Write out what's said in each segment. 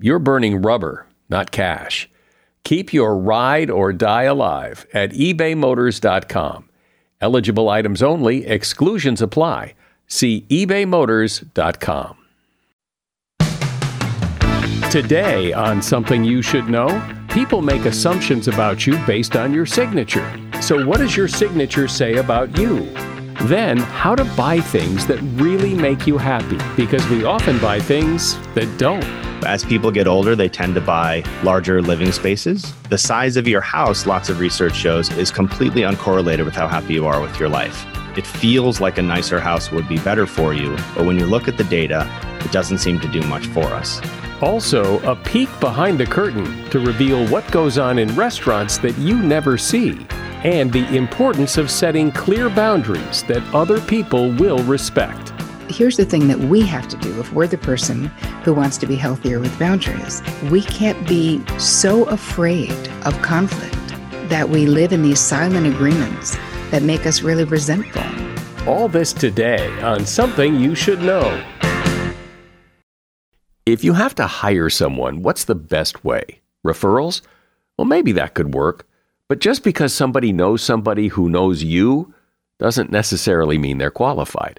you're burning rubber, not cash. Keep your ride or die alive at ebaymotors.com. Eligible items only, exclusions apply. See ebaymotors.com. Today, on Something You Should Know, people make assumptions about you based on your signature. So, what does your signature say about you? Then, how to buy things that really make you happy, because we often buy things that don't. As people get older, they tend to buy larger living spaces. The size of your house, lots of research shows, is completely uncorrelated with how happy you are with your life. It feels like a nicer house would be better for you, but when you look at the data, it doesn't seem to do much for us. Also, a peek behind the curtain to reveal what goes on in restaurants that you never see, and the importance of setting clear boundaries that other people will respect. Here's the thing that we have to do if we're the person who wants to be healthier with boundaries. We can't be so afraid of conflict that we live in these silent agreements that make us really resentful. All this today on Something You Should Know. If you have to hire someone, what's the best way? Referrals? Well, maybe that could work. But just because somebody knows somebody who knows you doesn't necessarily mean they're qualified.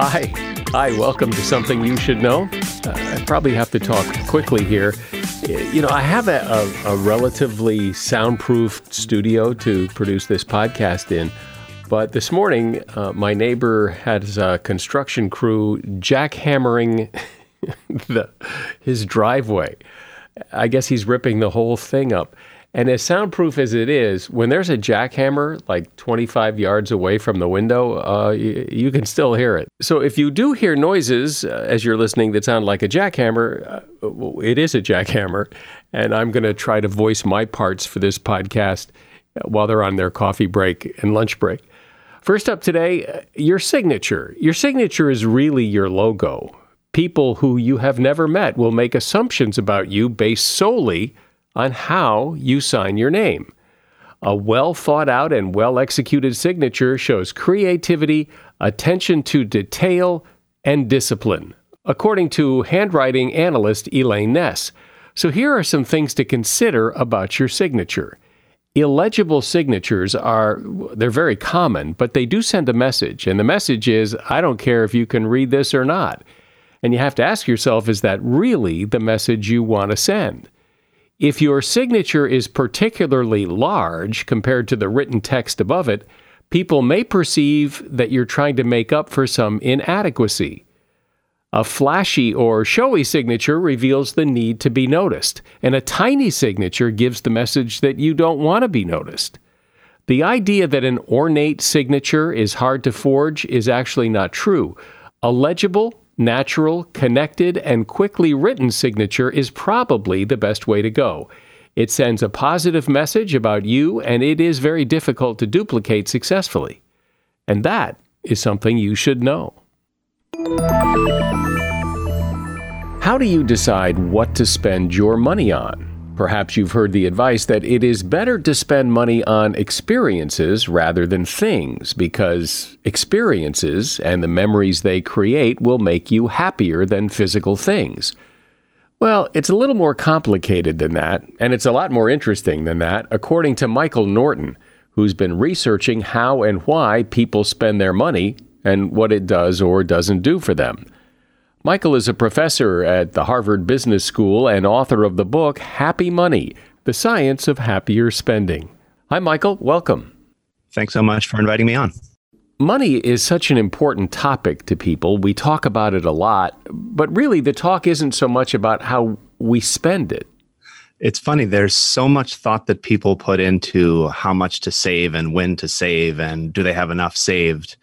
Hi. Hi, welcome to Something You Should Know. Uh, I probably have to talk quickly here. You know, I have a, a, a relatively soundproof studio to produce this podcast in. But this morning, uh, my neighbor has a construction crew jackhammering the, his driveway. I guess he's ripping the whole thing up. And as soundproof as it is, when there's a jackhammer like 25 yards away from the window, uh, you, you, can still hear it. So if you do hear noises uh, as you're listening that sound like a jackhammer, uh, it is a jackhammer. And I'm going to try to voice my parts for this podcast while they're on their coffee break and lunch break. First up today, uh, your signature. Your signature is really your logo. People who you have never met will make assumptions about you based solely on how you sign your name. A well thought out and well executed signature shows creativity, attention to detail, and discipline, according to handwriting analyst Elaine Ness. So here are some things to consider about your signature. Illegible signatures are they're very common, but they do send a message, and the message is I don't care if you can read this or not. And you have to ask yourself is that really the message you want to send? If your signature is particularly large compared to the written text above it, people may perceive that you're trying to make up for some inadequacy. A flashy or showy signature reveals the need to be noticed, and a tiny signature gives the message that you don't want to be noticed. The idea that an ornate signature is hard to forge is actually not true. A legible, natural, connected, and quickly written signature is probably the best way to go. It sends a positive message about you, and it is very difficult to duplicate successfully. And that is something you should know. How do you decide what to spend your money on? Perhaps you've heard the advice that it is better to spend money on experiences rather than things because experiences and the memories they create will make you happier than physical things. Well, it's a little more complicated than that, and it's a lot more interesting than that, according to Michael Norton, who's been researching how and why people spend their money and what it does or doesn't do for them. Michael is a professor at the Harvard Business School and author of the book Happy Money The Science of Happier Spending. Hi, Michael. Welcome. Thanks so much for inviting me on. Money is such an important topic to people. We talk about it a lot, but really the talk isn't so much about how we spend it. It's funny, there's so much thought that people put into how much to save and when to save and do they have enough saved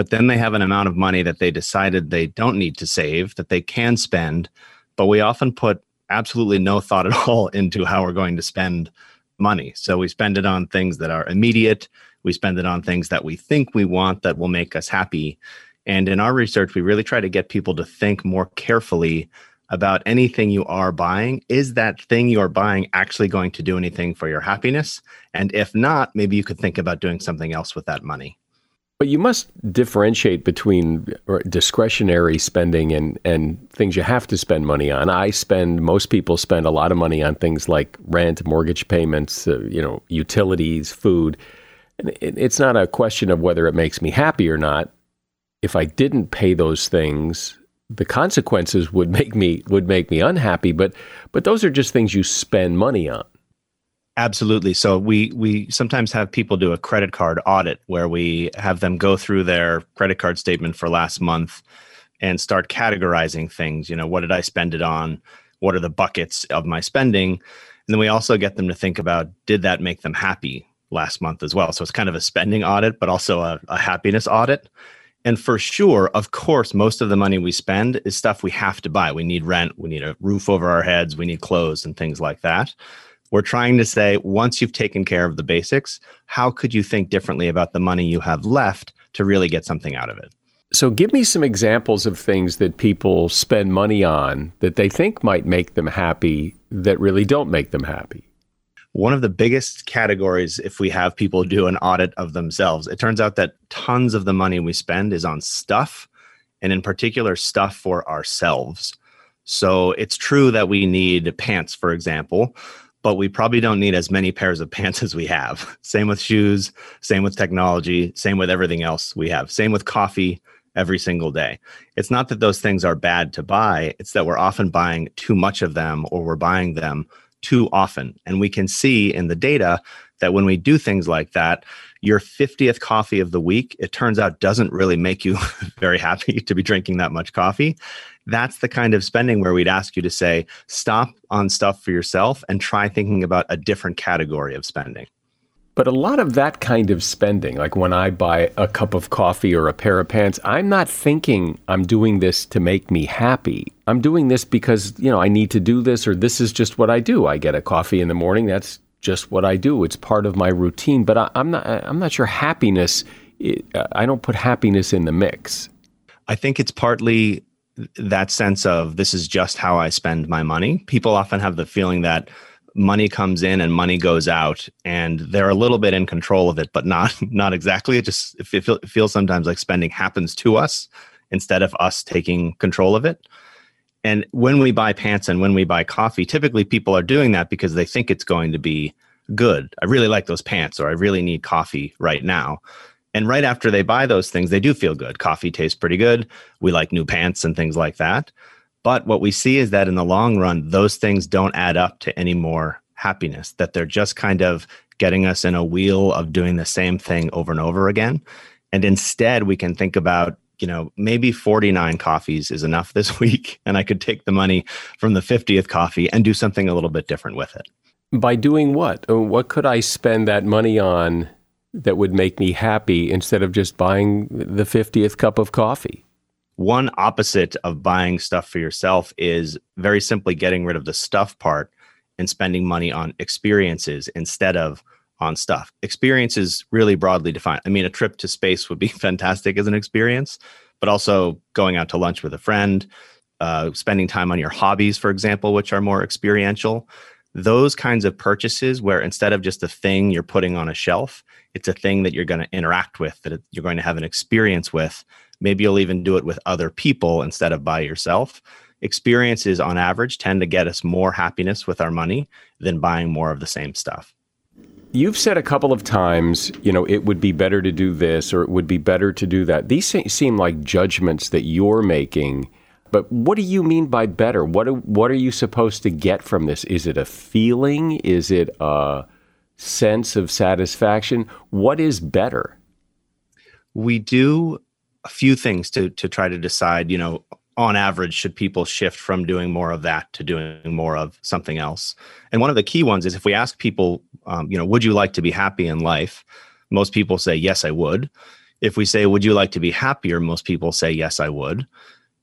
but then they have an amount of money that they decided they don't need to save that they can spend but we often put absolutely no thought at all into how we're going to spend money. So we spend it on things that are immediate. We spend it on things that we think we want that will make us happy. And in our research we really try to get people to think more carefully about anything you are buying. Is that thing you're buying actually going to do anything for your happiness? And if not maybe you could think about doing something else with that money but you must differentiate between discretionary spending and, and things you have to spend money on. I spend, most people spend a lot of money on things like rent, mortgage payments, uh, you know, utilities, food. And it, it's not a question of whether it makes me happy or not. If I didn't pay those things, the consequences would make me would make me unhappy. But but those are just things you spend money on. Absolutely. So we we sometimes have people do a credit card audit where we have them go through their credit card statement for last month and start categorizing things. You know, what did I spend it on? What are the buckets of my spending? And then we also get them to think about did that make them happy last month as well? So it's kind of a spending audit, but also a, a happiness audit. And for sure, of course, most of the money we spend is stuff we have to buy. We need rent, we need a roof over our heads, we need clothes and things like that. We're trying to say once you've taken care of the basics, how could you think differently about the money you have left to really get something out of it? So, give me some examples of things that people spend money on that they think might make them happy that really don't make them happy. One of the biggest categories, if we have people do an audit of themselves, it turns out that tons of the money we spend is on stuff, and in particular, stuff for ourselves. So, it's true that we need pants, for example, but we probably don't need as many pairs of pants as we have. Same with shoes, same with technology, same with everything else we have. Same with coffee every single day. It's not that those things are bad to buy, it's that we're often buying too much of them or we're buying them too often. And we can see in the data that when we do things like that, your 50th coffee of the week, it turns out doesn't really make you very happy to be drinking that much coffee that's the kind of spending where we'd ask you to say, stop on stuff for yourself and try thinking about a different category of spending. But a lot of that kind of spending, like when I buy a cup of coffee or a pair of pants, I'm not thinking I'm doing this to make me happy. I'm doing this because, you know, I need to do this or this is just what I do. I get a coffee in the morning. That's just what I do. It's part of my routine, but I, am not I'm not sure happiness I don't put happiness in the mix. I think it's partly that sense of this is just how I spend my money. People often have the feeling that money comes in and money goes out and they're a little bit in control of it but not not exactly it just it, feel, it feels sometimes like spending happens to us instead of us taking control of it and when we buy pants and when we buy coffee typically people are doing that because they think it's going to be good i really like those pants or i really need coffee right now and right after they buy those things, they do feel good. Coffee tastes pretty good. We like new pants and things like that. But what we see is that in the long run, those things don't add up to any more happiness, that they're just kind of getting us in a wheel of doing the same thing over and over again. And instead, we can think about you know, maybe 49 coffees is enough this week. And I could take the money from the 50th coffee and do something a little bit different with it. By doing what? Uh, what could I spend that money on that would make me happy instead of just buying the 50th cup of coffee? One opposite of buying stuff for yourself is very simply getting rid of the stuff part and spending money on experiences instead of on stuff. Experiences really broadly defined. I mean, a trip to space would be fantastic as an experience, but also going out to lunch with a friend, uh, spending time on your hobbies, for example, which are more experiential. Those kinds of purchases, where instead of just a thing you're putting on a shelf, it's a thing that you're going to interact with, that you're going to have an experience with. Maybe you'll even do it with other people instead of by yourself. Experiences, on average, tend to get us more happiness with our money than buying more of the same stuff. You've said a couple of times, you know, it would be better to do this or it would be better to do that. These seem like judgments that you're making. But what do you mean by better? What are, what are you supposed to get from this? Is it a feeling? Is it a sense of satisfaction? What is better? We do a few things to to try to decide, you know, on average, should people shift from doing more of that to doing more of something else? And one of the key ones is if we ask people, um, you know, would you like to be happy in life? Most people say, yes, I would. If we say, would you like to be happier? Most people say, yes, I would.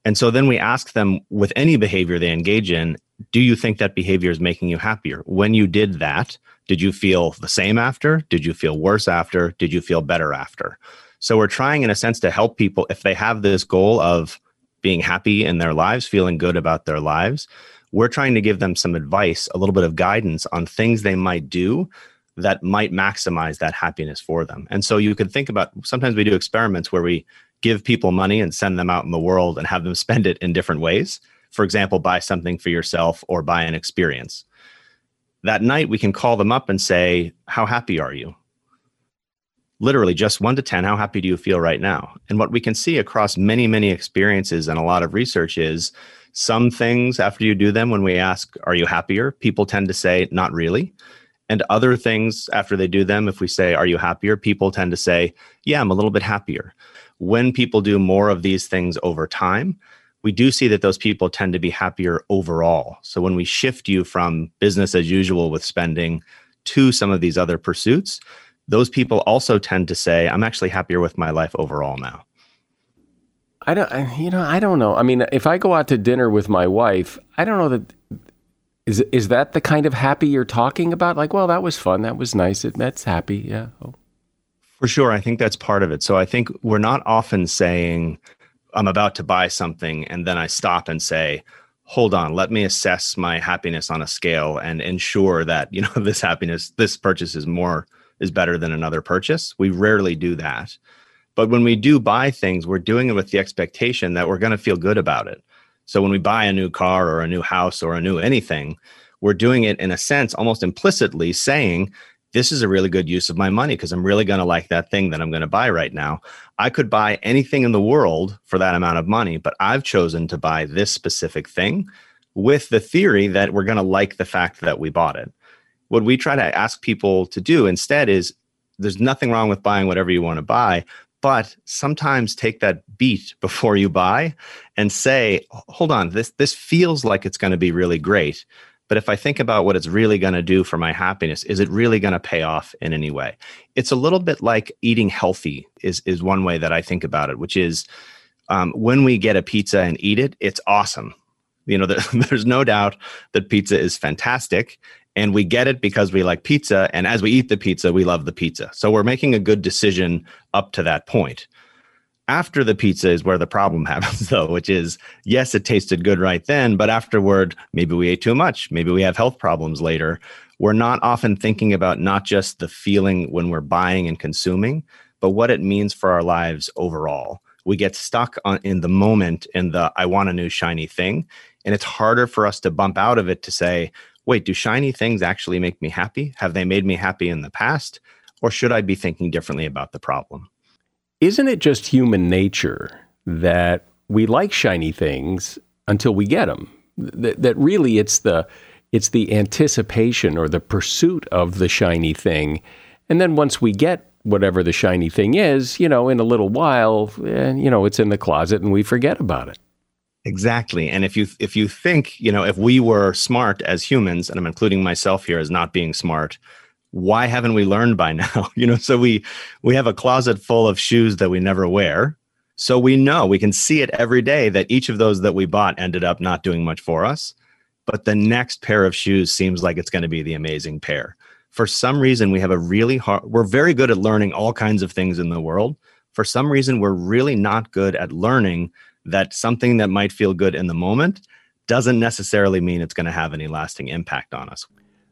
And so then we ask them with any behavior they engage in, do you think that behavior is making you happier? When you did that, did you feel the same after? Did you feel worse after? Did you feel better after? So we're trying, in a sense, to help people if they have this goal of being happy in their lives, feeling good about their lives. We're trying to give them some advice, a little bit of guidance on things they might do that might maximize that happiness for them. And so you could think about sometimes we do experiments where we give people money and send them out in the world and have them spend it in different ways. For example, buy something for yourself or buy an experience. That night, we can call them up and say, How happy are you? Literally just one to 10, how happy do you feel right now? And what we can see across many, many experiences and a lot of research is some things after you do them, when we ask, are you happier? People tend to say, not really. And other things after they do them, if we say, are you happier? People tend to say, yeah, I'm a little bit happier. When people do more of these things over time, we do see that those people tend to be happier overall. So when we shift you from business as usual with spending to some of these other pursuits, those people also tend to say, I'm actually happier with my life overall now. I don't, you know, I don't know. I mean, if I go out to dinner with my wife, I don't know that is is that the kind of happy you're talking about? Like, well, that was fun, that was nice, it, that's happy, yeah. Oh. For sure, I think that's part of it. So I think we're not often saying, I'm about to buy something, and then I stop and say, hold on, let me assess my happiness on a scale and ensure that you know this happiness, this purchase is more is better than another purchase. We rarely do that. But when we do buy things, we're doing it with the expectation that we're going to feel good about it. So when we buy a new car or a new house or a new anything, we're doing it in a sense almost implicitly saying, this is a really good use of my money because I'm really going to like that thing that I'm going to buy right now. I could buy anything in the world for that amount of money, but I've chosen to buy this specific thing with the theory that we're going to like the fact that we bought it what we try to ask people to do instead is there's nothing wrong with buying whatever you want to buy but sometimes take that beat before you buy and say hold on this this feels like it's going to be really great but if i think about what it's really going to do for my happiness is it really going to pay off in any way? It's a little bit like eating healthy is is one way that i think about it which is um, when we get a pizza and eat it it's awesome. You know there's no doubt that pizza is fantastic and we get it because we like pizza and as we eat the pizza we love the pizza. So we're making a good decision up to that point. After the pizza is where the problem happens though which is yes it tasted good right then but afterward maybe we ate too much. Maybe we have health problems later. We're not often thinking about not just the feeling when we're buying and consuming but what it means for our lives overall. We get stuck on in the moment in the i want a new shiny thing and it's harder for us to bump out of it to say wait, do shiny things actually make me happy? Have they made me happy in the past? Or should I be thinking differently about the problem? Isn't it just human nature that we like shiny things until we get them? That, that really it's the it's the anticipation or the pursuit of the shiny thing. And then once we get whatever the shiny thing is, you know, in a little while, eh, you know, it's in the closet and we forget about it. Exactly. And if you if you think, you know, if we were smart as humans, and I'm including myself here as not being smart, why haven't we learned by now? you know, so we we have a closet full of shoes that we never wear. So we know, we can see it every day that each of those that we bought ended up not doing much for us. But the next pair of shoes seems like it's going to be the amazing pair. For some reason, we have a really hard, we're very good at learning all kinds of things in the world. For some reason, we're really not good at learning that something that might feel good in the moment doesn't necessarily mean it's going to have any lasting impact on us.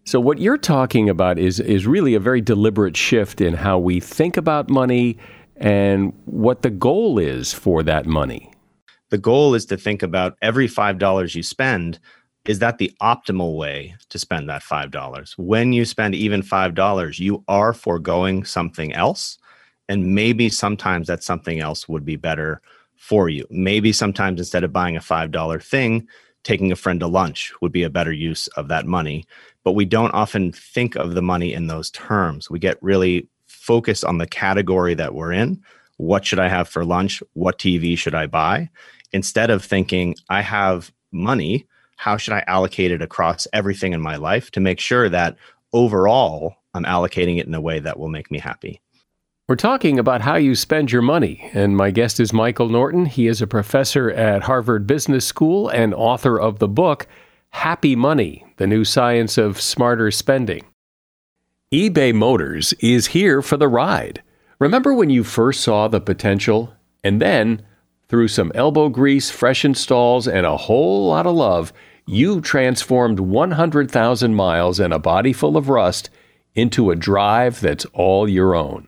So what you're talking about is is really a very deliberate shift in how we think about money and what the goal is for that money. The goal is to think about every $5 you spend is that the optimal way to spend that $5? When you spend even $5, you are foregoing something else and maybe sometimes that something else would be better for you. Maybe sometimes instead of buying a $5 thing, taking a friend to lunch would be a better use of that money. But we don't often think of the money in those terms. We get really focused on the category that we're in. What should I have for lunch? What TV should I buy? Instead of thinking, I have money, how should I allocate it across everything in my life to make sure that overall I'm allocating it in a way that will make me happy? We're talking about how you spend your money, and my guest is Michael Norton. He is a professor at Harvard Business School and author of the book Happy Money The New Science of Smarter Spending. eBay Motors is here for the ride. Remember when you first saw the potential? And then, through some elbow grease, fresh installs, and a whole lot of love, you transformed 100,000 miles and a body full of rust into a drive that's all your own.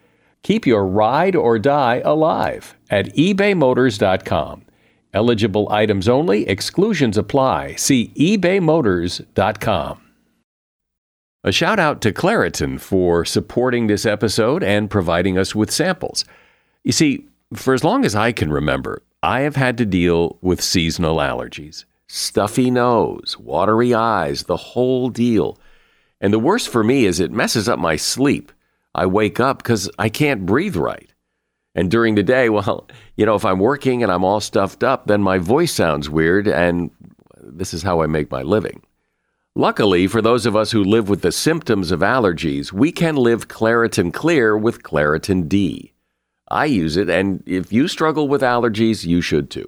Keep your ride or die alive at ebaymotors.com. Eligible items only, exclusions apply. See ebaymotors.com. A shout out to Claritin for supporting this episode and providing us with samples. You see, for as long as I can remember, I have had to deal with seasonal allergies stuffy nose, watery eyes, the whole deal. And the worst for me is it messes up my sleep. I wake up because I can't breathe right. And during the day, well, you know, if I'm working and I'm all stuffed up, then my voice sounds weird, and this is how I make my living. Luckily, for those of us who live with the symptoms of allergies, we can live Claritin Clear with Claritin D. I use it, and if you struggle with allergies, you should too.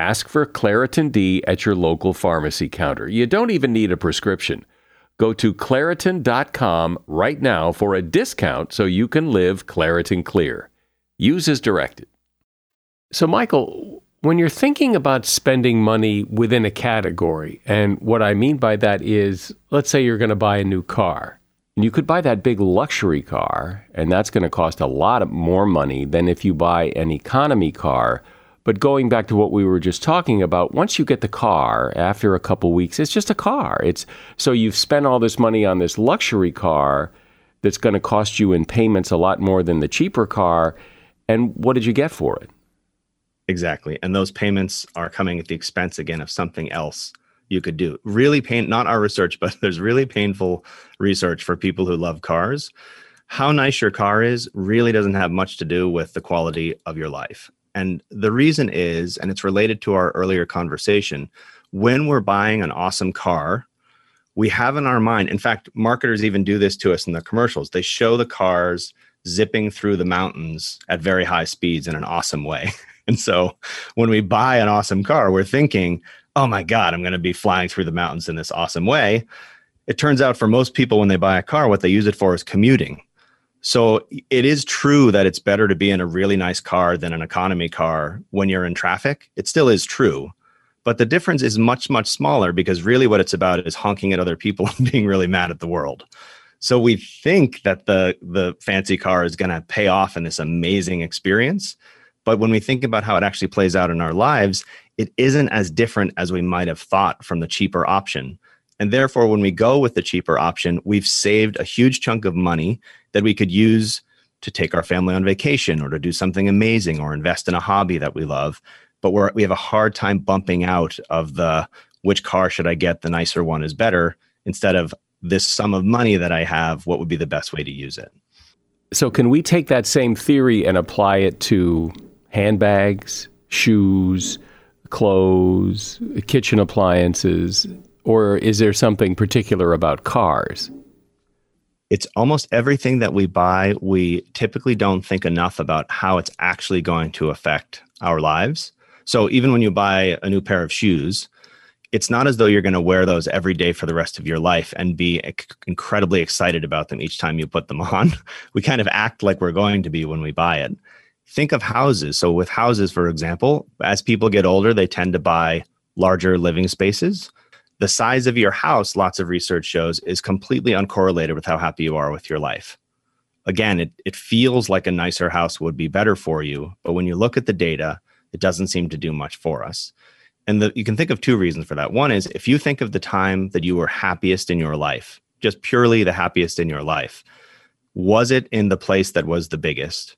Ask for Claritin D at your local pharmacy counter. You don't even need a prescription. Go to Claritin.com right now for a discount so you can live Claritin Clear. Use as directed. So, Michael, when you're thinking about spending money within a category, and what I mean by that is, let's say you're going to buy a new car, and you could buy that big luxury car, and that's going to cost a lot more money than if you buy an economy car but going back to what we were just talking about, once you get the car after a couple weeks, it's just a car. It's so you've spent all this money on this luxury car that's going to cost you in payments a lot more than the cheaper car. And what did you get for it? Exactly. And those payments are coming at the expense again of something else you could do. Really pain not our research, but there's really painful research for people who love cars. How nice your car is really doesn't have much to do with the quality of your life. And the reason is, and it's related to our earlier conversation, when we're buying an awesome car, we have in our mind, in fact, marketers even do this to us in the commercials. They show the cars zipping through the mountains at very high speeds in an awesome way. And so when we buy an awesome car, we're thinking, oh my God, I'm going to be flying through the mountains in this awesome way. It turns out for most people, when they buy a car, what they use it for is commuting. So it is true that it's better to be in a really nice car than an economy car when you're in traffic. It still is true. But the difference is much, much smaller because really what it's about is honking at other people and being really mad at the world. So we think that the the fancy car is going to pay off in this amazing experience, but when we think about how it actually plays out in our lives, it isn't as different as we might have thought from the cheaper option. And therefore, when we go with the cheaper option, we've saved a huge chunk of money that we could use to take our family on vacation or to do something amazing or invest in a hobby that we love. But we're, we have a hard time bumping out of the which car should I get? The nicer one is better instead of this sum of money that I have, what would be the best way to use it? So, can we take that same theory and apply it to handbags, shoes, clothes, kitchen appliances, or is there something particular about cars? It's almost everything that we buy, we typically don't think enough about how it's actually going to affect our lives. So, even when you buy a new pair of shoes, it's not as though you're going to wear those every day for the rest of your life and be incredibly excited about them each time you put them on. We kind of act like we're going to be when we buy it. Think of houses. So, with houses, for example, as people get older, they tend to buy larger living spaces. The size of your house, lots of research shows, is completely uncorrelated with how happy you are with your life. Again, it, it feels like a nicer house would be better for you, but when you look at the data, it doesn't seem to do much for us. And the, you can think of two reasons for that. One is if you think of the time that you were happiest in your life, just purely the happiest in your life, was it in the place that was the biggest?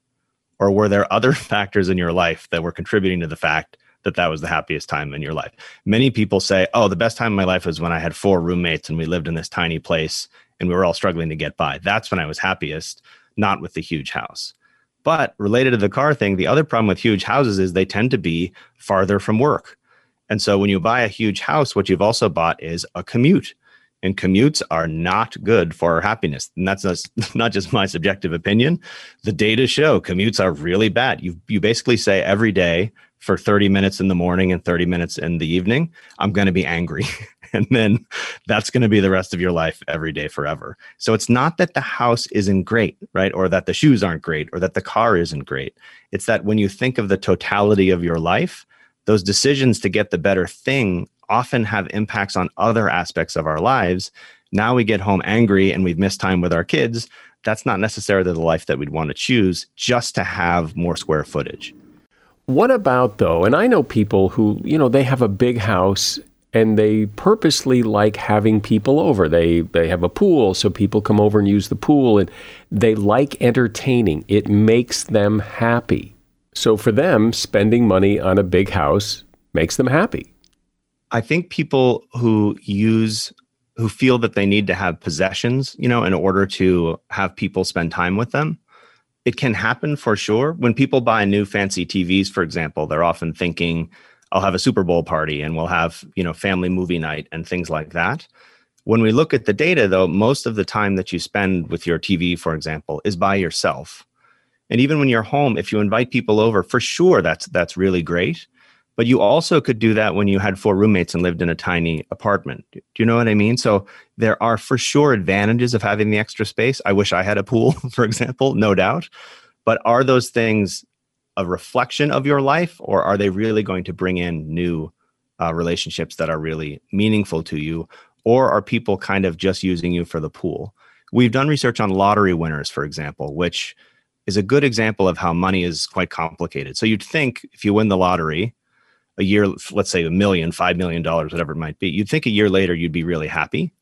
Or were there other factors in your life that were contributing to the fact that that was the happiest time in your life? Many people say, oh, the best time in my life was when I had four roommates and we lived in this tiny place and we were all struggling to get by. That's when I was happiest, not with the huge house. But related to the car thing, the other problem with huge houses is they tend to be farther from work. And so when you buy a huge house, what you've also bought is a commute. And commutes are not good for happiness. And that's not just my subjective opinion. The data show commutes are really bad. You, you basically say every day for 30 minutes in the morning and 30 minutes in the evening, I'm going to be angry. and then that's going to be the rest of your life every day forever. So it's not that the house isn't great, right? Or that the shoes aren't great or that the car isn't great. It's that when you think of the totality of your life, those decisions to get the better thing often have impacts on other aspects of our lives. Now we get home angry and we've missed time with our kids. That's not necessarily the life that we'd want to choose just to have more square footage. What about though? And I know people who, you know, they have a big house and they purposely like having people over. They they have a pool so people come over and use the pool and they like entertaining. It makes them happy. So for them, spending money on a big house makes them happy. I think people who use who feel that they need to have possessions, you know, in order to have people spend time with them, it can happen for sure. When people buy new fancy TVs, for example, they're often thinking, I'll have a Super Bowl party and we'll have, you know, family movie night and things like that. When we look at the data, though, most of the time that you spend with your TV, for example, is by yourself. And even when you're home, if you invite people over, for sure that's that's really great. But you also could do that when you had four roommates and lived in a tiny apartment. Do you know what I mean? So there are for sure advantages of having the extra space. I wish I had a pool, for example, no doubt. But are those things a reflection of your life, or are they really going to bring in new uh, relationships that are really meaningful to you? Or are people kind of just using you for the pool? We've done research on lottery winners, for example, which is a good example of how money is quite complicated. So you'd think if you win the lottery, a year, let's say a million, five million dollars, whatever it might be, you'd think a year later you'd be really happy.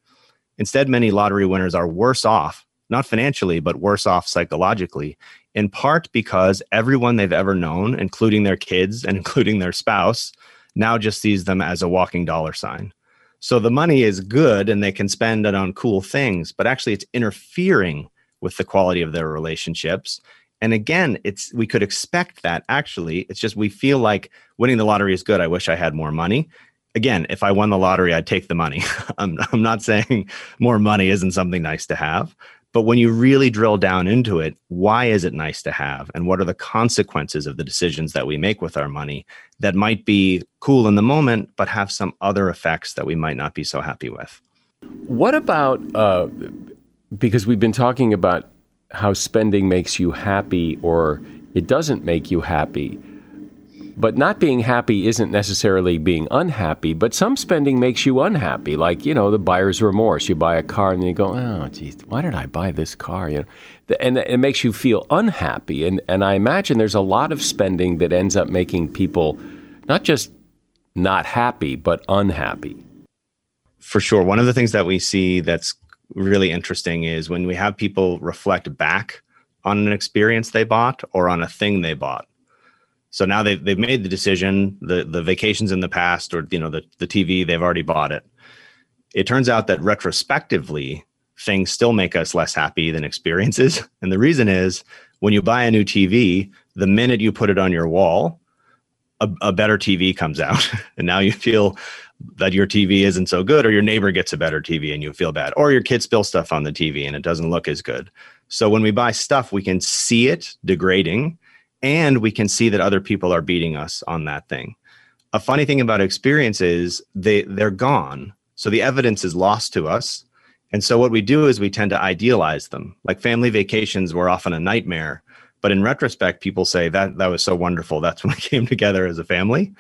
Instead, many lottery winners are worse off, not financially, but worse off psychologically, in part because everyone they've ever known, including their kids and including their spouse, now just sees them as a walking dollar sign. So the money is good and they can spend it on cool things, but actually it's interfering with the quality of their relationships and again it's we could expect that actually. It's just we feel like winning the lottery is good. I wish i had more money. Again if i won the lottery i'd take the money. I'm, I'm not saying more money isn't something nice to have. But when you really drill down into it, why is it nice to have? And what are the consequences of the decisions that we make with our money that might be cool in the moment, but have some other effects that we might not be so happy with? What about, uh, because we've been talking about how spending makes you happy or it doesn't make you happy. But not being happy isn't necessarily being unhappy, but some spending makes you unhappy. Like, you know, the buyer's remorse. You buy a car and you go, oh, geez, why did I buy this car? You know, and it makes you feel unhappy. And, and I imagine there's a lot of spending that ends up making people not just not happy, but unhappy. For sure. One of the things that we see that's really interesting is when we have people reflect back on an experience they bought or on a thing they bought so now they've, they've made the decision, the, the vacations in the past or, you know, the, the TV, they've already bought it. It turns out that retrospectively, things still make us less happy than experiences. And the reason is when you buy a new TV, the minute you put it on your wall, a, a better TV comes out. and now you feel that your TV isn't so good, or your neighbor gets a better TV and you feel bad, or your kids spill stuff on the TV and it doesn't look as good. So when we buy stuff, we can see it degrading and we can see that other people are beating us on that thing. A funny thing about experiences, they they're gone. So the evidence is lost to us. And so what we do is we tend to idealize them. Like family vacations were often a nightmare, but in retrospect people say that that was so wonderful. That's when we came together as a family.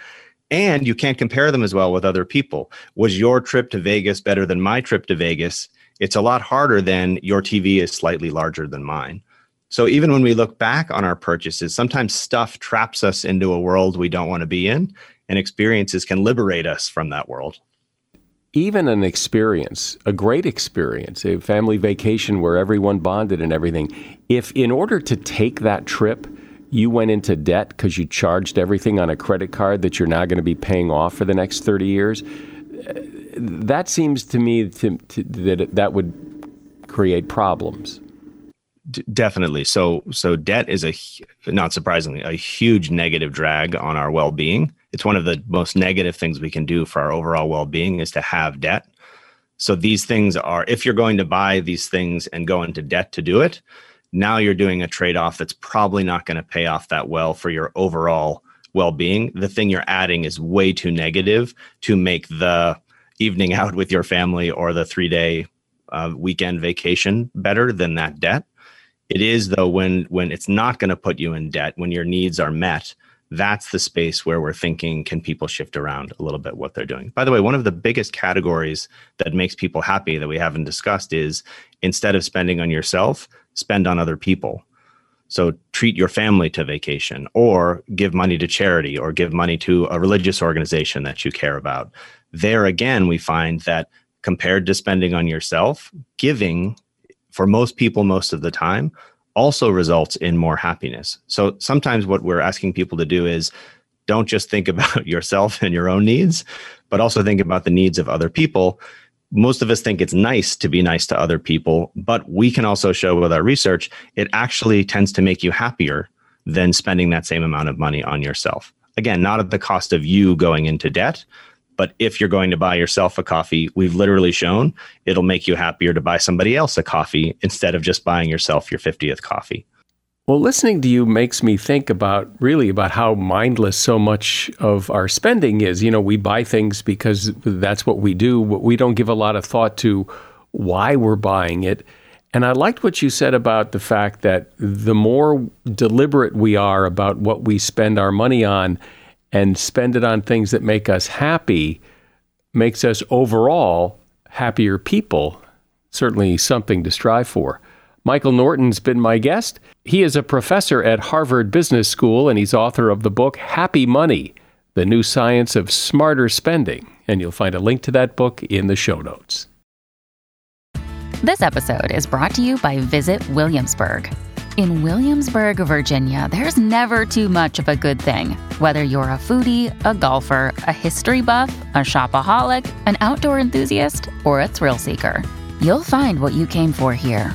And you can't compare them as well with other people. Was your trip to Vegas better than my trip to Vegas? It's a lot harder than your TV is slightly larger than mine. So even when we look back on our purchases, sometimes stuff traps us into a world we don't want to be in, and experiences can liberate us from that world. Even an experience, a great experience, a family vacation where everyone bonded and everything, if in order to take that trip, you went into debt because you charged everything on a credit card that you're now going to be paying off for the next 30 years, uh, that seems to me to, to, that that would create problems. Definitely. So, so debt is a not surprisingly a huge negative drag on our well-being. It's one of the most negative things we can do for our overall well-being is to have debt. So these things are if you're going to buy these things and go into debt to do it, now you're doing a trade-off that's probably not going to pay off that well for your overall well-being. The thing you're adding is way too negative to make the evening out with your family or the 3-day uh, weekend vacation better than that debt. It is though when when it's not going to put you in debt when your needs are met. That's the space where we're thinking can people shift around a little bit what they're doing. By the way, one of the biggest categories that makes people happy that we haven't discussed is instead of spending on yourself, spend on other people. So treat your family to vacation or give money to charity or give money to a religious organization that you care about. There again, we find that compared to spending on yourself, giving for most people most of the time also results in more happiness. So sometimes what we're asking people to do is don't just think about yourself and your own needs, but also think about the needs of other people. Most of us think it's nice to be nice to other people, but we can also show with our research it actually tends to make you happier than spending that same amount of money on yourself. Again, not at the cost of you going into debt, but if you're going to buy yourself a coffee, we've literally shown it'll make you happier to buy somebody else a coffee instead of just buying yourself your 50th coffee. Well, listening to you makes me think about really about how mindless so much of our spending is. You know, we buy things because that's what we do, but we don't give a lot of thought to why we're buying it. And I liked what you said about the fact that the more deliberate we are about what we spend our money on, and spend it on things that make us happy makes us overall happier people. Certainly something to strive for. Michael Norton's been my guest. He is a professor at Harvard Business School and he's author of the book Happy Money The New Science of Smarter Spending. And you'll find a link to that book in the show notes. This episode is brought to you by Visit Williamsburg. In Williamsburg, Virginia, there's never too much of a good thing. Whether you're a foodie, a golfer, a history buff, a shopaholic, an outdoor enthusiast, or a thrill seeker, you'll find what you came for here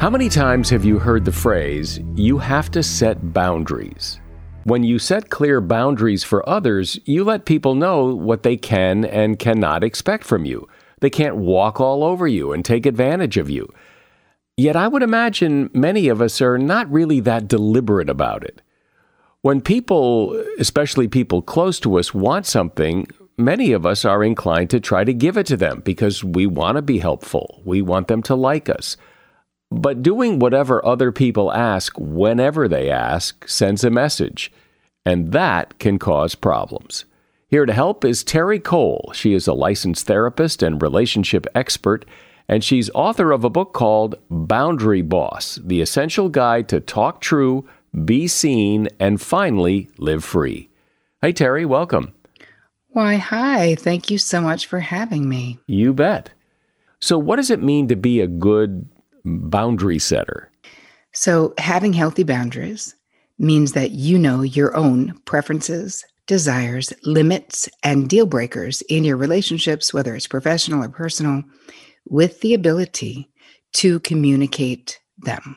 How many times have you heard the phrase, you have to set boundaries? When you set clear boundaries for others, you let people know what they can and cannot expect from you. They can't walk all over you and take advantage of you. Yet I would imagine many of us are not really that deliberate about it. When people, especially people close to us, want something, many of us are inclined to try to give it to them because we want to be helpful. We want them to like us. But doing whatever other people ask whenever they ask sends a message, and that can cause problems. Here to help is Terri Cole. She is a licensed therapist and relationship expert, and she's author of a book called Boundary Boss The Essential Guide to Talk True, Be Seen, and Finally Live Free. Hey, Terri, welcome. Why, hi. Thank you so much for having me. You bet. So, what does it mean to be a good boundary setter? So, having healthy boundaries means that you know your own preferences, desires, limits, and deal breakers in your relationships, whether it's professional or personal, with the ability to communicate them.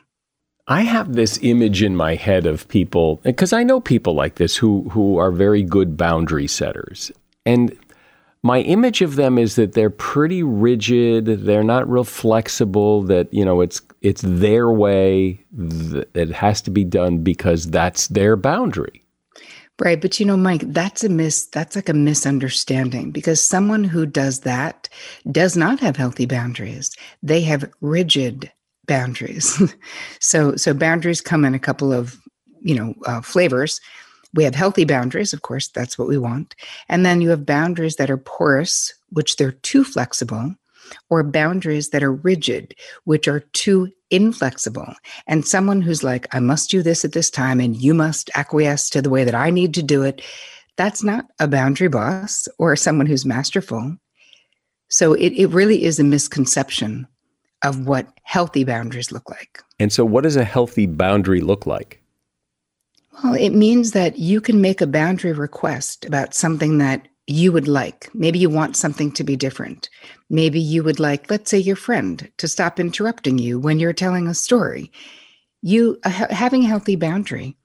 I have this image in my head of people because I know people like this who who are very good boundary setters. And my image of them is that they're pretty rigid, they're not real flexible, that you know it's it's their way, it has to be done because that's their boundary. Right, but you know, Mike, that's a mis that's like a misunderstanding because someone who does that does not have healthy boundaries. They have rigid boundaries. so so boundaries come in a couple of, you know, uh, flavors we have healthy boundaries, of course, that's what we want. And then you have boundaries that are porous, which they're too flexible, or boundaries that are rigid, which are too inflexible. And someone who's like, I must do this at this time, and you must acquiesce to the way that I need to do it. That's not a boundary boss or someone who's masterful. So it, it really is a misconception of what healthy boundaries look like. And so, what does a healthy boundary look like? Well, it means that you can make a boundary request about something that you would like. Maybe you want something to be different. Maybe you would like, let's say, your friend to stop interrupting you when you're telling a story. You uh, having a healthy boundary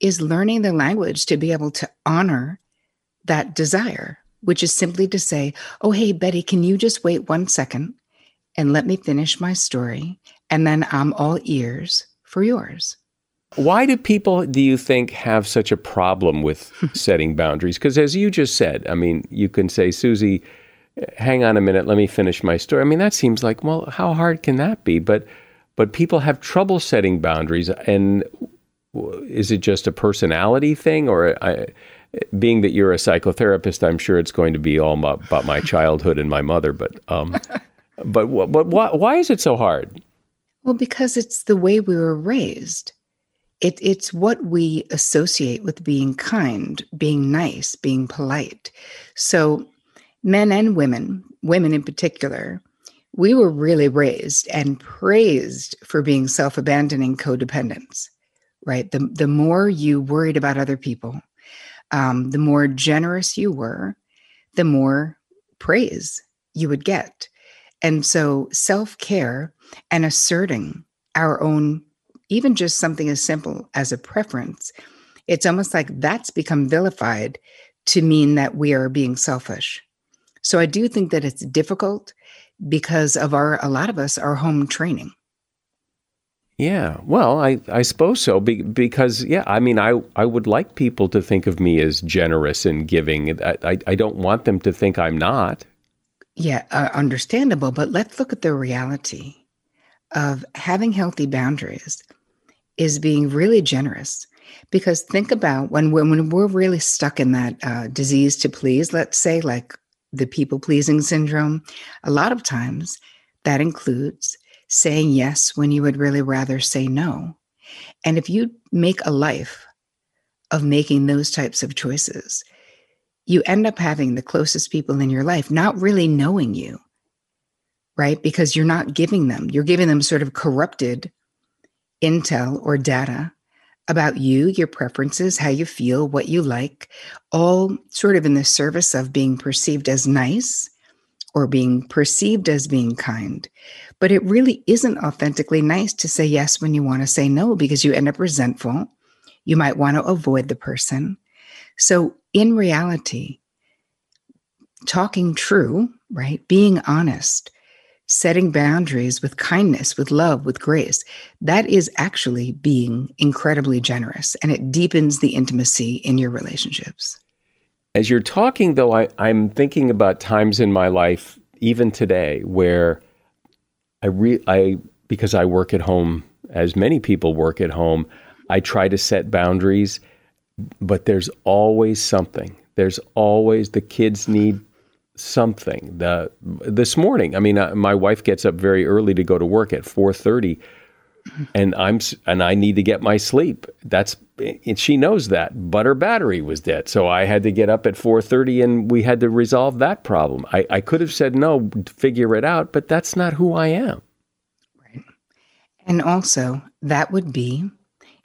is learning the language to be able to honor that desire, which is simply to say, "Oh, hey, Betty, can you just wait one second and let me finish my story, and then I'm all ears for yours." Why do people, do you think, have such a problem with setting boundaries? Because as you just said, I mean, you can say, Susie, hang on a minute, let me finish my story. I mean, that seems like, well, how hard can that be? But but people have trouble setting boundaries, and is it just a personality thing, or I, being that you're a psychotherapist, I'm sure it's going to be all about my childhood and my mother. But um, but but why, why is it so hard? Well, because it's the way we were raised. It, it's what we associate with being kind, being nice, being polite. So, men and women, women in particular, we were really raised and praised for being self abandoning codependents, right? The, the more you worried about other people, um, the more generous you were, the more praise you would get. And so, self care and asserting our own even just something as simple as a preference, it's almost like that's become vilified to mean that we are being selfish. So I do think that it's difficult because of our, a lot of us, our home training. Yeah, well, I, I suppose so be, because yeah, I mean, I I would like people to think of me as generous and giving. I I, I don't want them to think I'm not. Yeah, uh, understandable. But let's look at the reality of having healthy boundaries is being really generous. Because think about when when, when we're really stuck in that uh, disease to please, let's say, like the people pleasing syndrome, a lot of times that includes saying yes when you would really rather say no. And if you make a life of making those types of choices, you end up having the closest people in your life not really knowing you, right? Because you're not giving them, you're giving them sort of corrupted intel or data about you, your preferences, how you feel, what you like, all sort of in the service of being perceived as nice or being perceived as being kind. But it really isn't authentically nice to say yes when you want to say no because you end up resentful. You might want to avoid the person. So, in reality, talking true, right? Being honest, setting boundaries with kindness, with love, with grace, that is actually being incredibly generous and it deepens the intimacy in your relationships. As you're talking, though, I, I'm thinking about times in my life, even today, where I, re- I because I work at home, as many people work at home, I try to set boundaries, but there's always something. There's always the kids need something. The this morning, I mean, uh, my wife gets up very early to go to work at 4:30 and I'm and I need to get my sleep. That's and she knows that, but her battery was dead, so I had to get up at 4:30, and we had to resolve that problem. I, I could have said no, figure it out, but that's not who I am. Right, and also that would be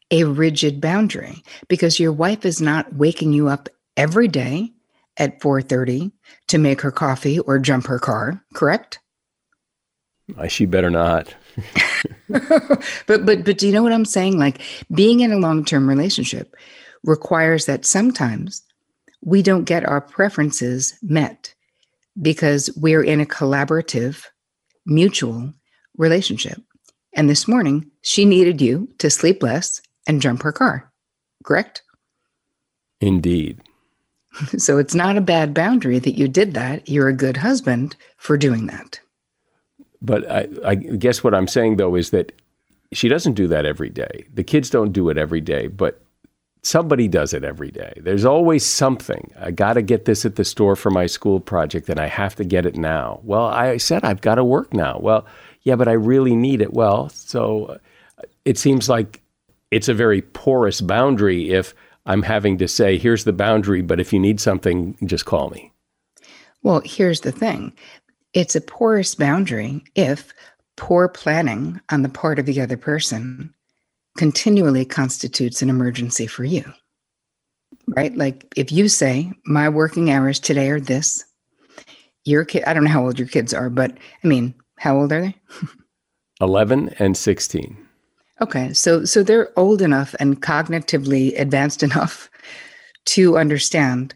a rigid boundary because your wife is not waking you up every day at 4:30 to make her coffee or jump her car, correct? She better not. but but but do you know what I'm saying? Like being in a long-term relationship requires that sometimes we don't get our preferences met because we're in a collaborative, mutual relationship. And this morning, she needed you to sleep less and jump her car. Correct? Indeed. So it's not a bad boundary that you did that. You're a good husband for doing that. But I, I guess what I'm saying though is that she doesn't do that every day. The kids don't do it every day, but somebody does it every day. There's always something. I got to get this at the store for my school project and I have to get it now. Well, I said I've got to work now. Well, yeah, but I really need it. Well, so it seems like it's a very porous boundary if I'm having to say, here's the boundary, but if you need something, just call me. Well, here's the thing it's a porous boundary if poor planning on the part of the other person continually constitutes an emergency for you. Right? Like if you say, my working hours today are this, your kid, I don't know how old your kids are, but I mean, how old are they? 11 and 16. Okay. So so they're old enough and cognitively advanced enough to understand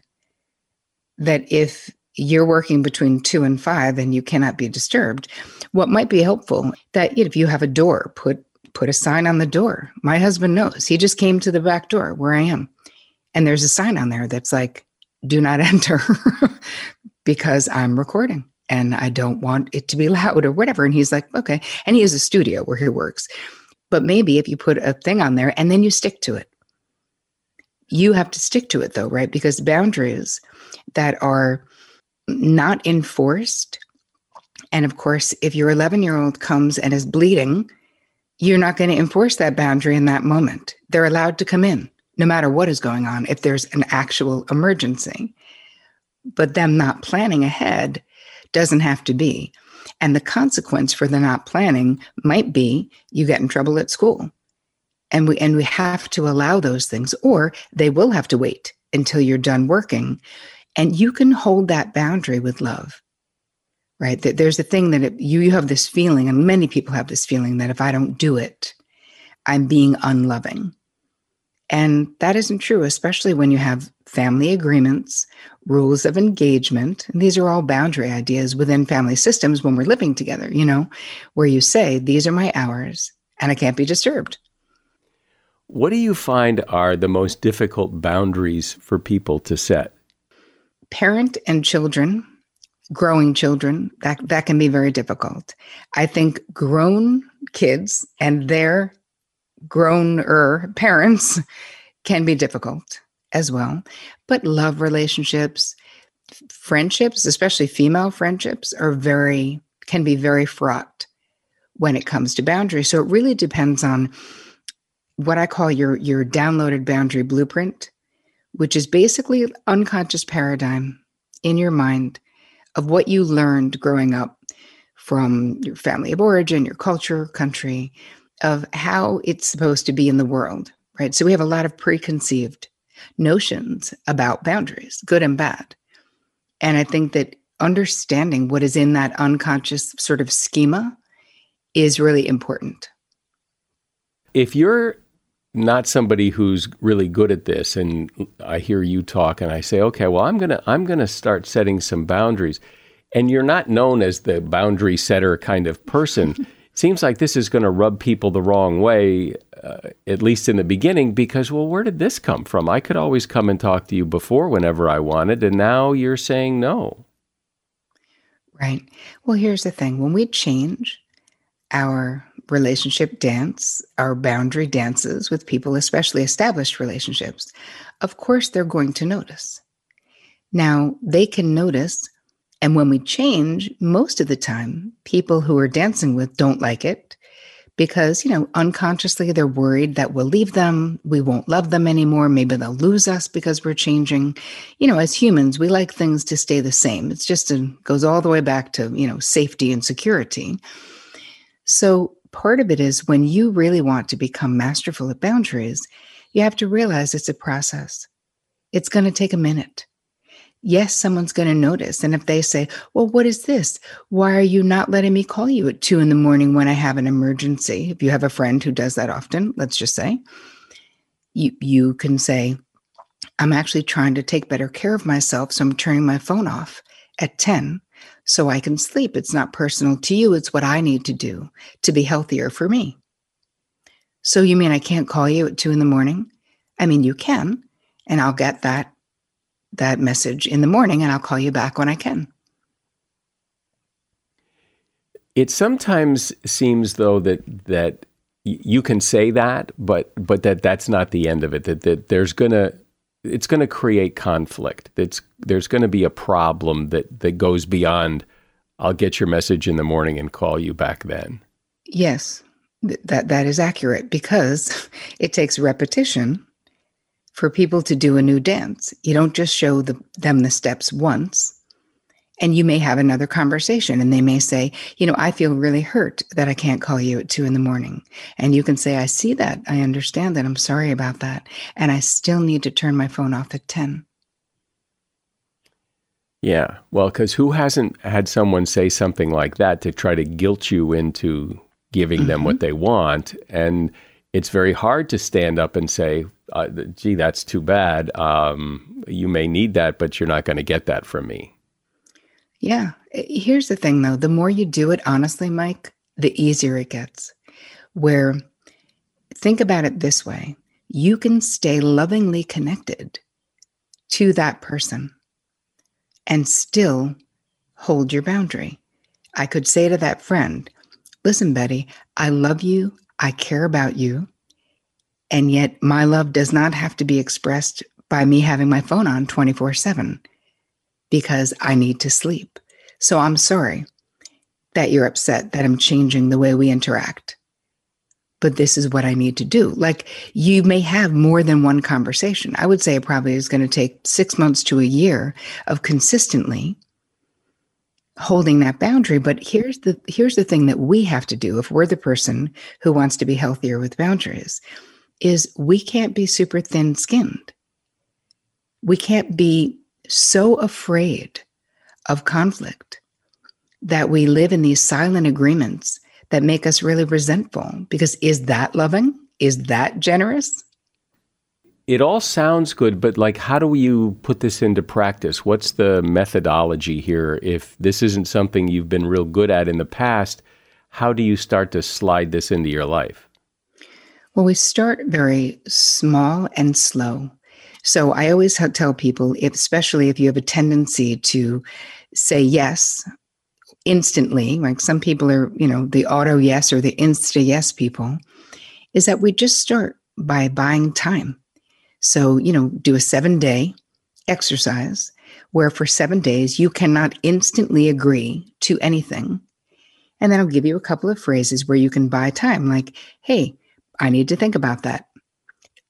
that if you're working between two and five and you cannot be disturbed. What might be helpful that if you have a door, put put a sign on the door. My husband knows. He just came to the back door where I am. And there's a sign on there that's like, do not enter because I'm recording and I don't want it to be loud or whatever. And he's like, okay. And he has a studio where he works. But maybe if you put a thing on there and then you stick to it, you have to stick to it though, right? Because boundaries that are not enforced. And of course, if your 11 year old comes and is bleeding, you're not going to enforce that boundary in that moment. They're allowed to come in no matter what is going on if there's an actual emergency. But them not planning ahead doesn't have to be. And the consequence for the not planning might be you get in trouble at school. And we and we have to allow those things, or they will have to wait until you're done working and you can hold that boundary with love, right? That there's a thing that it, you, you have this feeling, and many people have this feeling that if I don't do it, I'm being unloving. And that isn't true, especially when you have family agreements, rules of engagement. And these are all boundary ideas within family systems when we're living together, you know, where you say, these are my hours and I can't be disturbed. What do you find are the most difficult boundaries for people to set? parent and children, growing children, that, that can be very difficult. I think grown kids and their growner parents can be difficult as well. But love relationships, friendships, especially female friendships, are very, can be very fraught when it comes to boundaries. So it really depends on what I call your, your downloaded boundary blueprint, which is basically unconscious paradigm in your mind of what you learned growing up from your family of origin, your culture, country, of how it's supposed to be in the world, right? So we have a lot of preconceived notions about boundaries, good and bad. And I think that understanding what is in that unconscious sort of schema is really important. If you're not somebody who's really good at this and I hear you talk and I say, "Okay, well, I'm going to I'm going to start setting some boundaries." And you're not known as the boundary setter kind of person. Seems like this is going to rub people the wrong way, uh, at least in the beginning, because, well, where did this come from? I could always come and talk to you before whenever I wanted, and now you're saying no. Right. Well, here's the thing when we change our relationship dance, our boundary dances with people, especially established relationships, of course they're going to notice. Now, they can notice, and when we change, most of the time, people who we're dancing with don't like it because, you know, unconsciously they're worried that we'll leave them, we won't love them anymore, maybe they'll lose us because we're changing. You know, as humans, we like things to stay the same. It's just a, goes all the way back to, you know, safety and security. So part of it is when you really want to become masterful at boundaries, you have to realize it's a process. It's going to take a minute. Yes, someone's going to notice. And if they say, Well, what is this? Why are you not letting me call you at two in the morning when I have an emergency? If you have a friend who does that often, let's just say, you, you can say, I'm actually trying to take better care of myself. So I'm turning my phone off at 10 so I can sleep. It's not personal to you, it's what I need to do to be healthier for me. So you mean I can't call you at two in the morning? I mean, you can, and I'll get that that message in the morning and I'll call you back when I can. It sometimes seems though that that you can say that, but but that that's not the end of it. That that there's gonna it's going to create conflict. That's there's going to be a problem that that goes beyond. I'll get your message in the morning and call you back then. Yes, that that is accurate because it takes repetition for people to do a new dance. You don't just show the, them the steps once and you may have another conversation and they may say you know i feel really hurt that i can't call you at two in the morning and you can say i see that i understand that i'm sorry about that and i still need to turn my phone off at 10 yeah well because who hasn't had someone say something like that to try to guilt you into giving mm-hmm. them what mm-hmm. they want and it's very hard to stand up and say uh, gee that's too bad um, you may need that but you're not going to get that from me yeah. Here's the thing, though the more you do it, honestly, Mike, the easier it gets. Where think about it this way you can stay lovingly connected to that person and still hold your boundary. I could say to that friend, listen, Betty, I love you, I care about you. And yet, my love does not have to be expressed by me having my phone on 24 7 because I need to sleep. So I'm sorry that you're upset that I'm changing the way we interact. But this is what I need to do. Like you may have more than one conversation. I would say it probably is going to take six months to a year of consistently holding that boundary but here's the here's the thing that we have to do if we're the person who wants to be healthier with boundaries is we can't be super thin skinned we can't be so afraid of conflict that we live in these silent agreements that make us really resentful. Because is that loving? Is that generous? It all sounds good, but like, how do you put this into practice? What's the methodology here? If this isn't something you've been real good at in the past, how do you start to slide this into your life? Well, we start very small and slow. So I always tell people, if, especially if you have a tendency to say yes instantly, like some people are, you know, the auto yes or the insta yes people, is that we just start by buying time. So, you know, do a seven day exercise where for seven days you cannot instantly agree to anything. And then I'll give you a couple of phrases where you can buy time, like, hey, I need to think about that.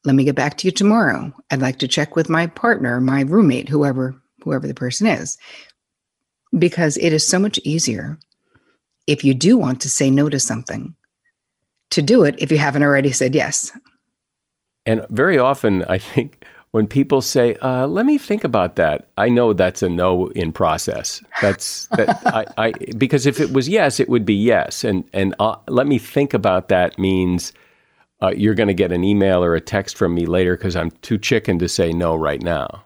Let me get back to you tomorrow. I'd like to check with my partner, my roommate, whoever whoever the person is. Because it is so much easier if you do want to say no to something to do it if you haven't already said yes. And very often, I think when people say, uh, "Let me think about that," I know that's a no in process. That's that I, I because if it was yes, it would be yes, and and uh, let me think about that means uh, you're going to get an email or a text from me later because I'm too chicken to say no right now.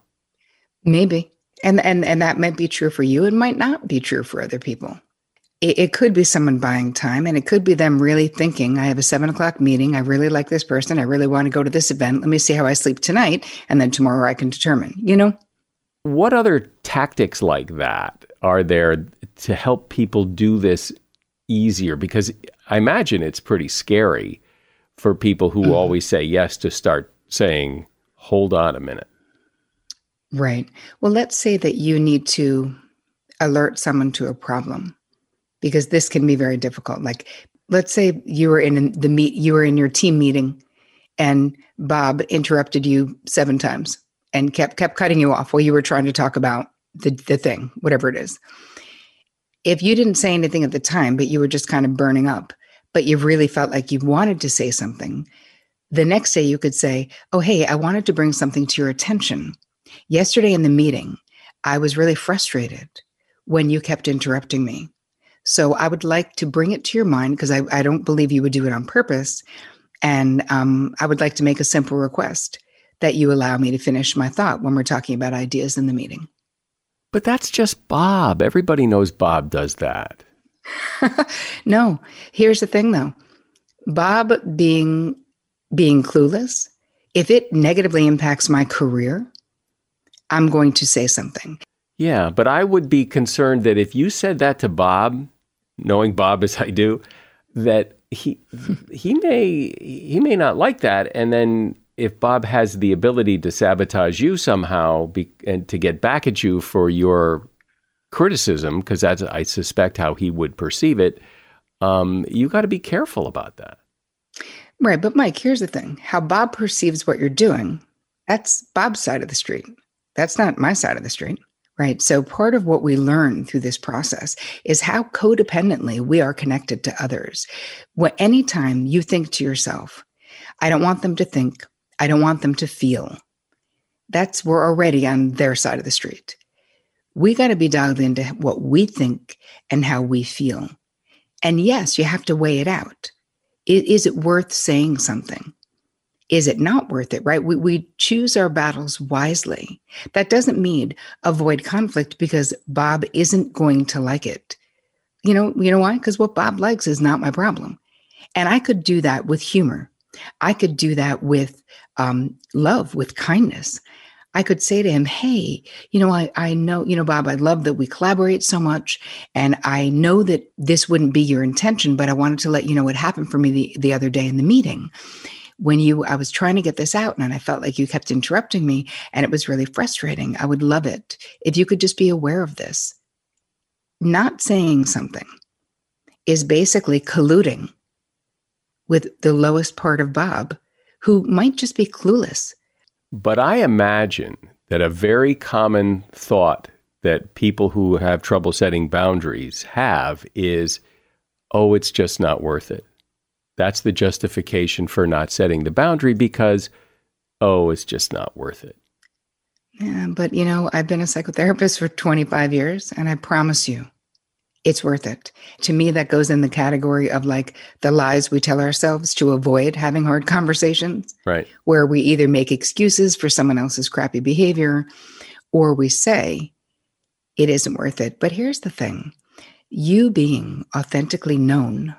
Maybe, and and and that might be true for you. It might not be true for other people it, it, could be someone buying time and it could be them really thinking, I have a seven o'clock meeting. I really like this person. I really want to go to this event. Let me see how I sleep tonight. And then tomorrow I can determine, you know? What other tactics like that are there to help people do this easier? Because I imagine it's pretty scary for people who mm. always say yes to start saying, hold on a minute. Right. Well, let's say that you need to alert someone to a problem because this can be very difficult. Like, let's say you were in the meet, you were in your team meeting, and Bob interrupted you seven times and kept kept cutting you off while you were trying to talk about the the thing, whatever it is. If you didn't say anything at the time, but you were just kind of burning up, but you really felt like you wanted to say something, the next day you could say, "Oh, hey, I wanted to bring something to your attention. Yesterday in the meeting, I was really frustrated when you kept interrupting me." So I would like to bring it to your mind because I, I don't believe you would do it on purpose. And um, I would like to make a simple request that you allow me to finish my thought when we're talking about ideas in the meeting. But that's just Bob. Everybody knows Bob does that. no, here's the thing though. Bob being being clueless, if it negatively impacts my career, I'm going to say something. Yeah, but I would be concerned that if you said that to Bob, knowing Bob as I do, that he he may he may not like that, and then if Bob has the ability to sabotage you somehow be, and to get back at you for your criticism, because that's I suspect how he would perceive it, um, you got to be careful about that. Right, but Mike, here's the thing: how Bob perceives what you're doing, that's Bob's side of the street. That's not my side of the street. Right. So part of what we learn through this process is how codependently we are connected to others. What anytime you think to yourself, I don't want them to think, I don't want them to feel. That's we're already on their side of the street. We got to be dialed into what we think and how we feel. And yes, you have to weigh it out. Is it worth saying something? is it not worth it, right? We, we choose our battles wisely. That doesn't mean avoid conflict because Bob isn't going to like it. You know, you know why? Because what Bob likes is not my problem. And I could do that with humor. I could do that with um, love, with kindness. I could say to him, Hey, you know, I, I know, you know, Bob, I love that we collaborate so much. And I know that this wouldn't be your intention, but I wanted to let you know what happened for me the, the other day in the meeting when you I was trying to get this out and I felt like you kept interrupting me and it was really frustrating. I would love it if you could just be aware of this. Not saying something is basically colluding with the lowest part of Bob, who might just be clueless. But I imagine that a very common thought that people who have trouble setting boundaries have is, oh, it's just not worth it. That's the justification for not setting the boundary because, oh, it's just not worth it. Yeah, but you know, I've been a psychotherapist for 25 years, and I promise you, it's worth it. To me, that goes in the category of like the lies we tell ourselves to avoid having hard conversations. Right. Where we either make excuses for someone else's crappy behavior or we say it isn't worth it. But here's the thing you being authentically known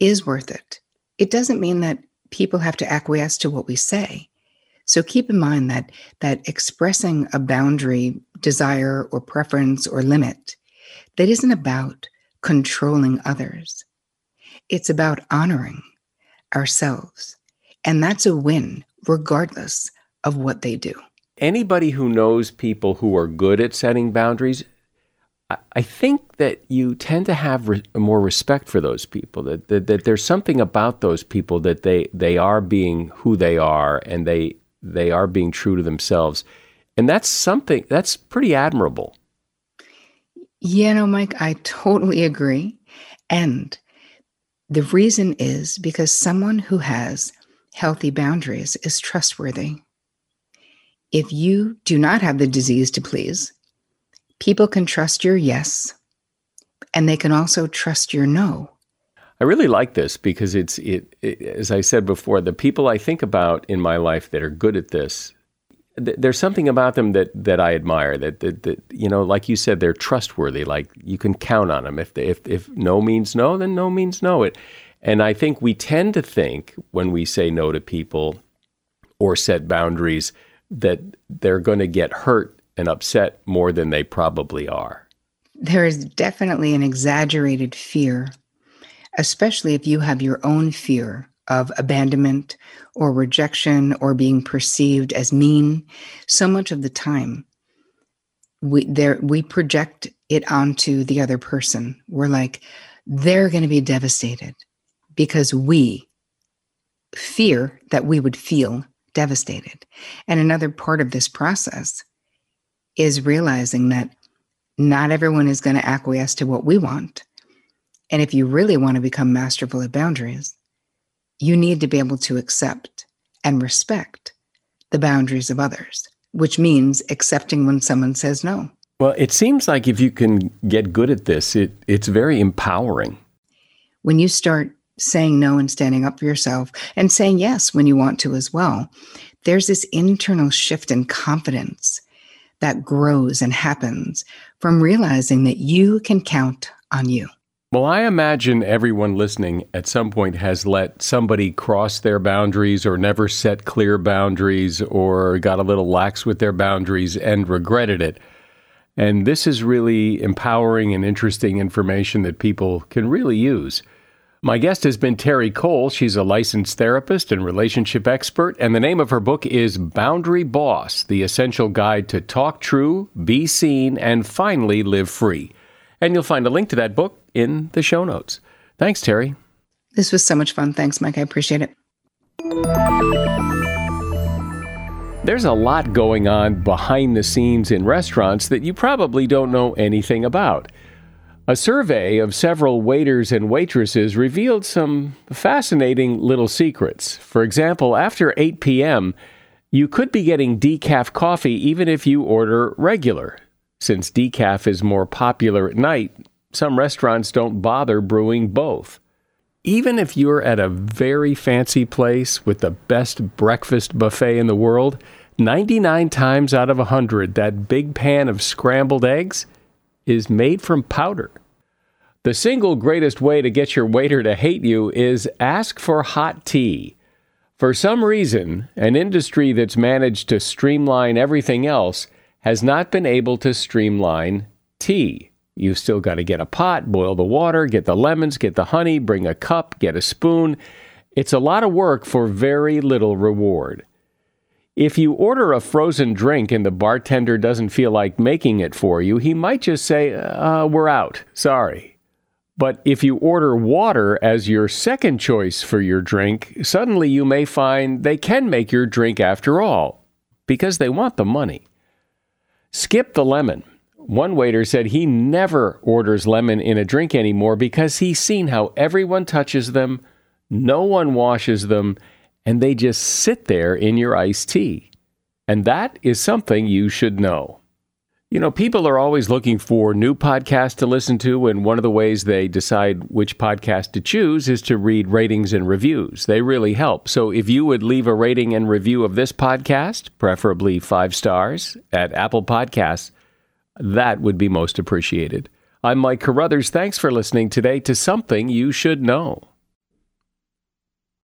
is worth it. It doesn't mean that people have to acquiesce to what we say. So keep in mind that that expressing a boundary, desire or preference or limit that isn't about controlling others. It's about honoring ourselves. And that's a win regardless of what they do. anybody who knows people who are good at setting boundaries, I think that you tend to have re- more respect for those people. That, that that there's something about those people that they they are being who they are, and they they are being true to themselves, and that's something that's pretty admirable. Yeah, no, Mike, I totally agree, and the reason is because someone who has healthy boundaries is trustworthy. If you do not have the disease to please, People can trust your yes, and they can also trust your no. I really like this because it's it, it, as I said before, the people I think about in my life that are good at this, th- there's something about them that that I admire. That, that that you know, like you said, they're trustworthy. Like you can count on them. If they, if if no means no, then no means no. It, and I think we tend to think when we say no to people or set boundaries that they're going to get hurt and upset more than they probably are. There is definitely an exaggerated fear, especially if you have your own fear of abandonment or rejection or being perceived as mean. So much of the time, we there we project it onto the other person. We're like, they're going to be devastated because we fear that we would feel devastated. And another part of this process is realizing that not everyone is going to acquiesce to what we want. And if you really want to become masterful at boundaries, you need to be able to accept and respect the boundaries of others, which means accepting when someone says no. Well, it seems like if you can get good at this, it, it's very empowering. When you start saying no and standing up for yourself and saying yes when you want to as well, there's this internal shift in confidence that grows and happens from realizing that you can count on you. Well, I imagine everyone listening at some point has let somebody cross their boundaries or never set clear boundaries or got a little lax with their boundaries and regretted it. And this is really empowering and interesting information that people can really use. My guest has been Terri Cole. She's a licensed therapist and relationship expert, and the name of her book is Boundary Boss The Essential Guide to Talk True, Be Seen, and Finally Live Free. And you'll find a link to that book in the show notes. Thanks, Terri. This was so much fun. Thanks, Mike. I appreciate it. There's a lot going on behind the scenes in restaurants that you probably don't know anything about. A survey of several waiters and waitresses revealed some fascinating little secrets. For example, after 8 p.m., you could be getting decaf coffee even if you order regular. Since decaf is more popular at night, some restaurants don't bother brewing both. Even if you're at a very fancy place with the best breakfast buffet in the world, 99 times out of 100, that big pan of scrambled eggs is made from powder. The single greatest way to get your waiter to hate you is ask for hot tea. For some reason, an industry that's managed to streamline everything else has not been able to streamline tea. You've still got to get a pot, boil the water, get the lemons, get the honey, bring a cup, get a spoon. It's a lot of work for very little reward. If you order a frozen drink and the bartender doesn't feel like making it for you, he might just say, uh, We're out. Sorry. But if you order water as your second choice for your drink, suddenly you may find they can make your drink after all because they want the money. Skip the lemon. One waiter said he never orders lemon in a drink anymore because he's seen how everyone touches them, no one washes them, and they just sit there in your iced tea. And that is something you should know. You know, people are always looking for new podcasts to listen to, and one of the ways they decide which podcast to choose is to read ratings and reviews. They really help. So if you would leave a rating and review of this podcast, preferably five stars at Apple Podcasts, that would be most appreciated. I'm Mike Carruthers. Thanks for listening today to Something You Should Know.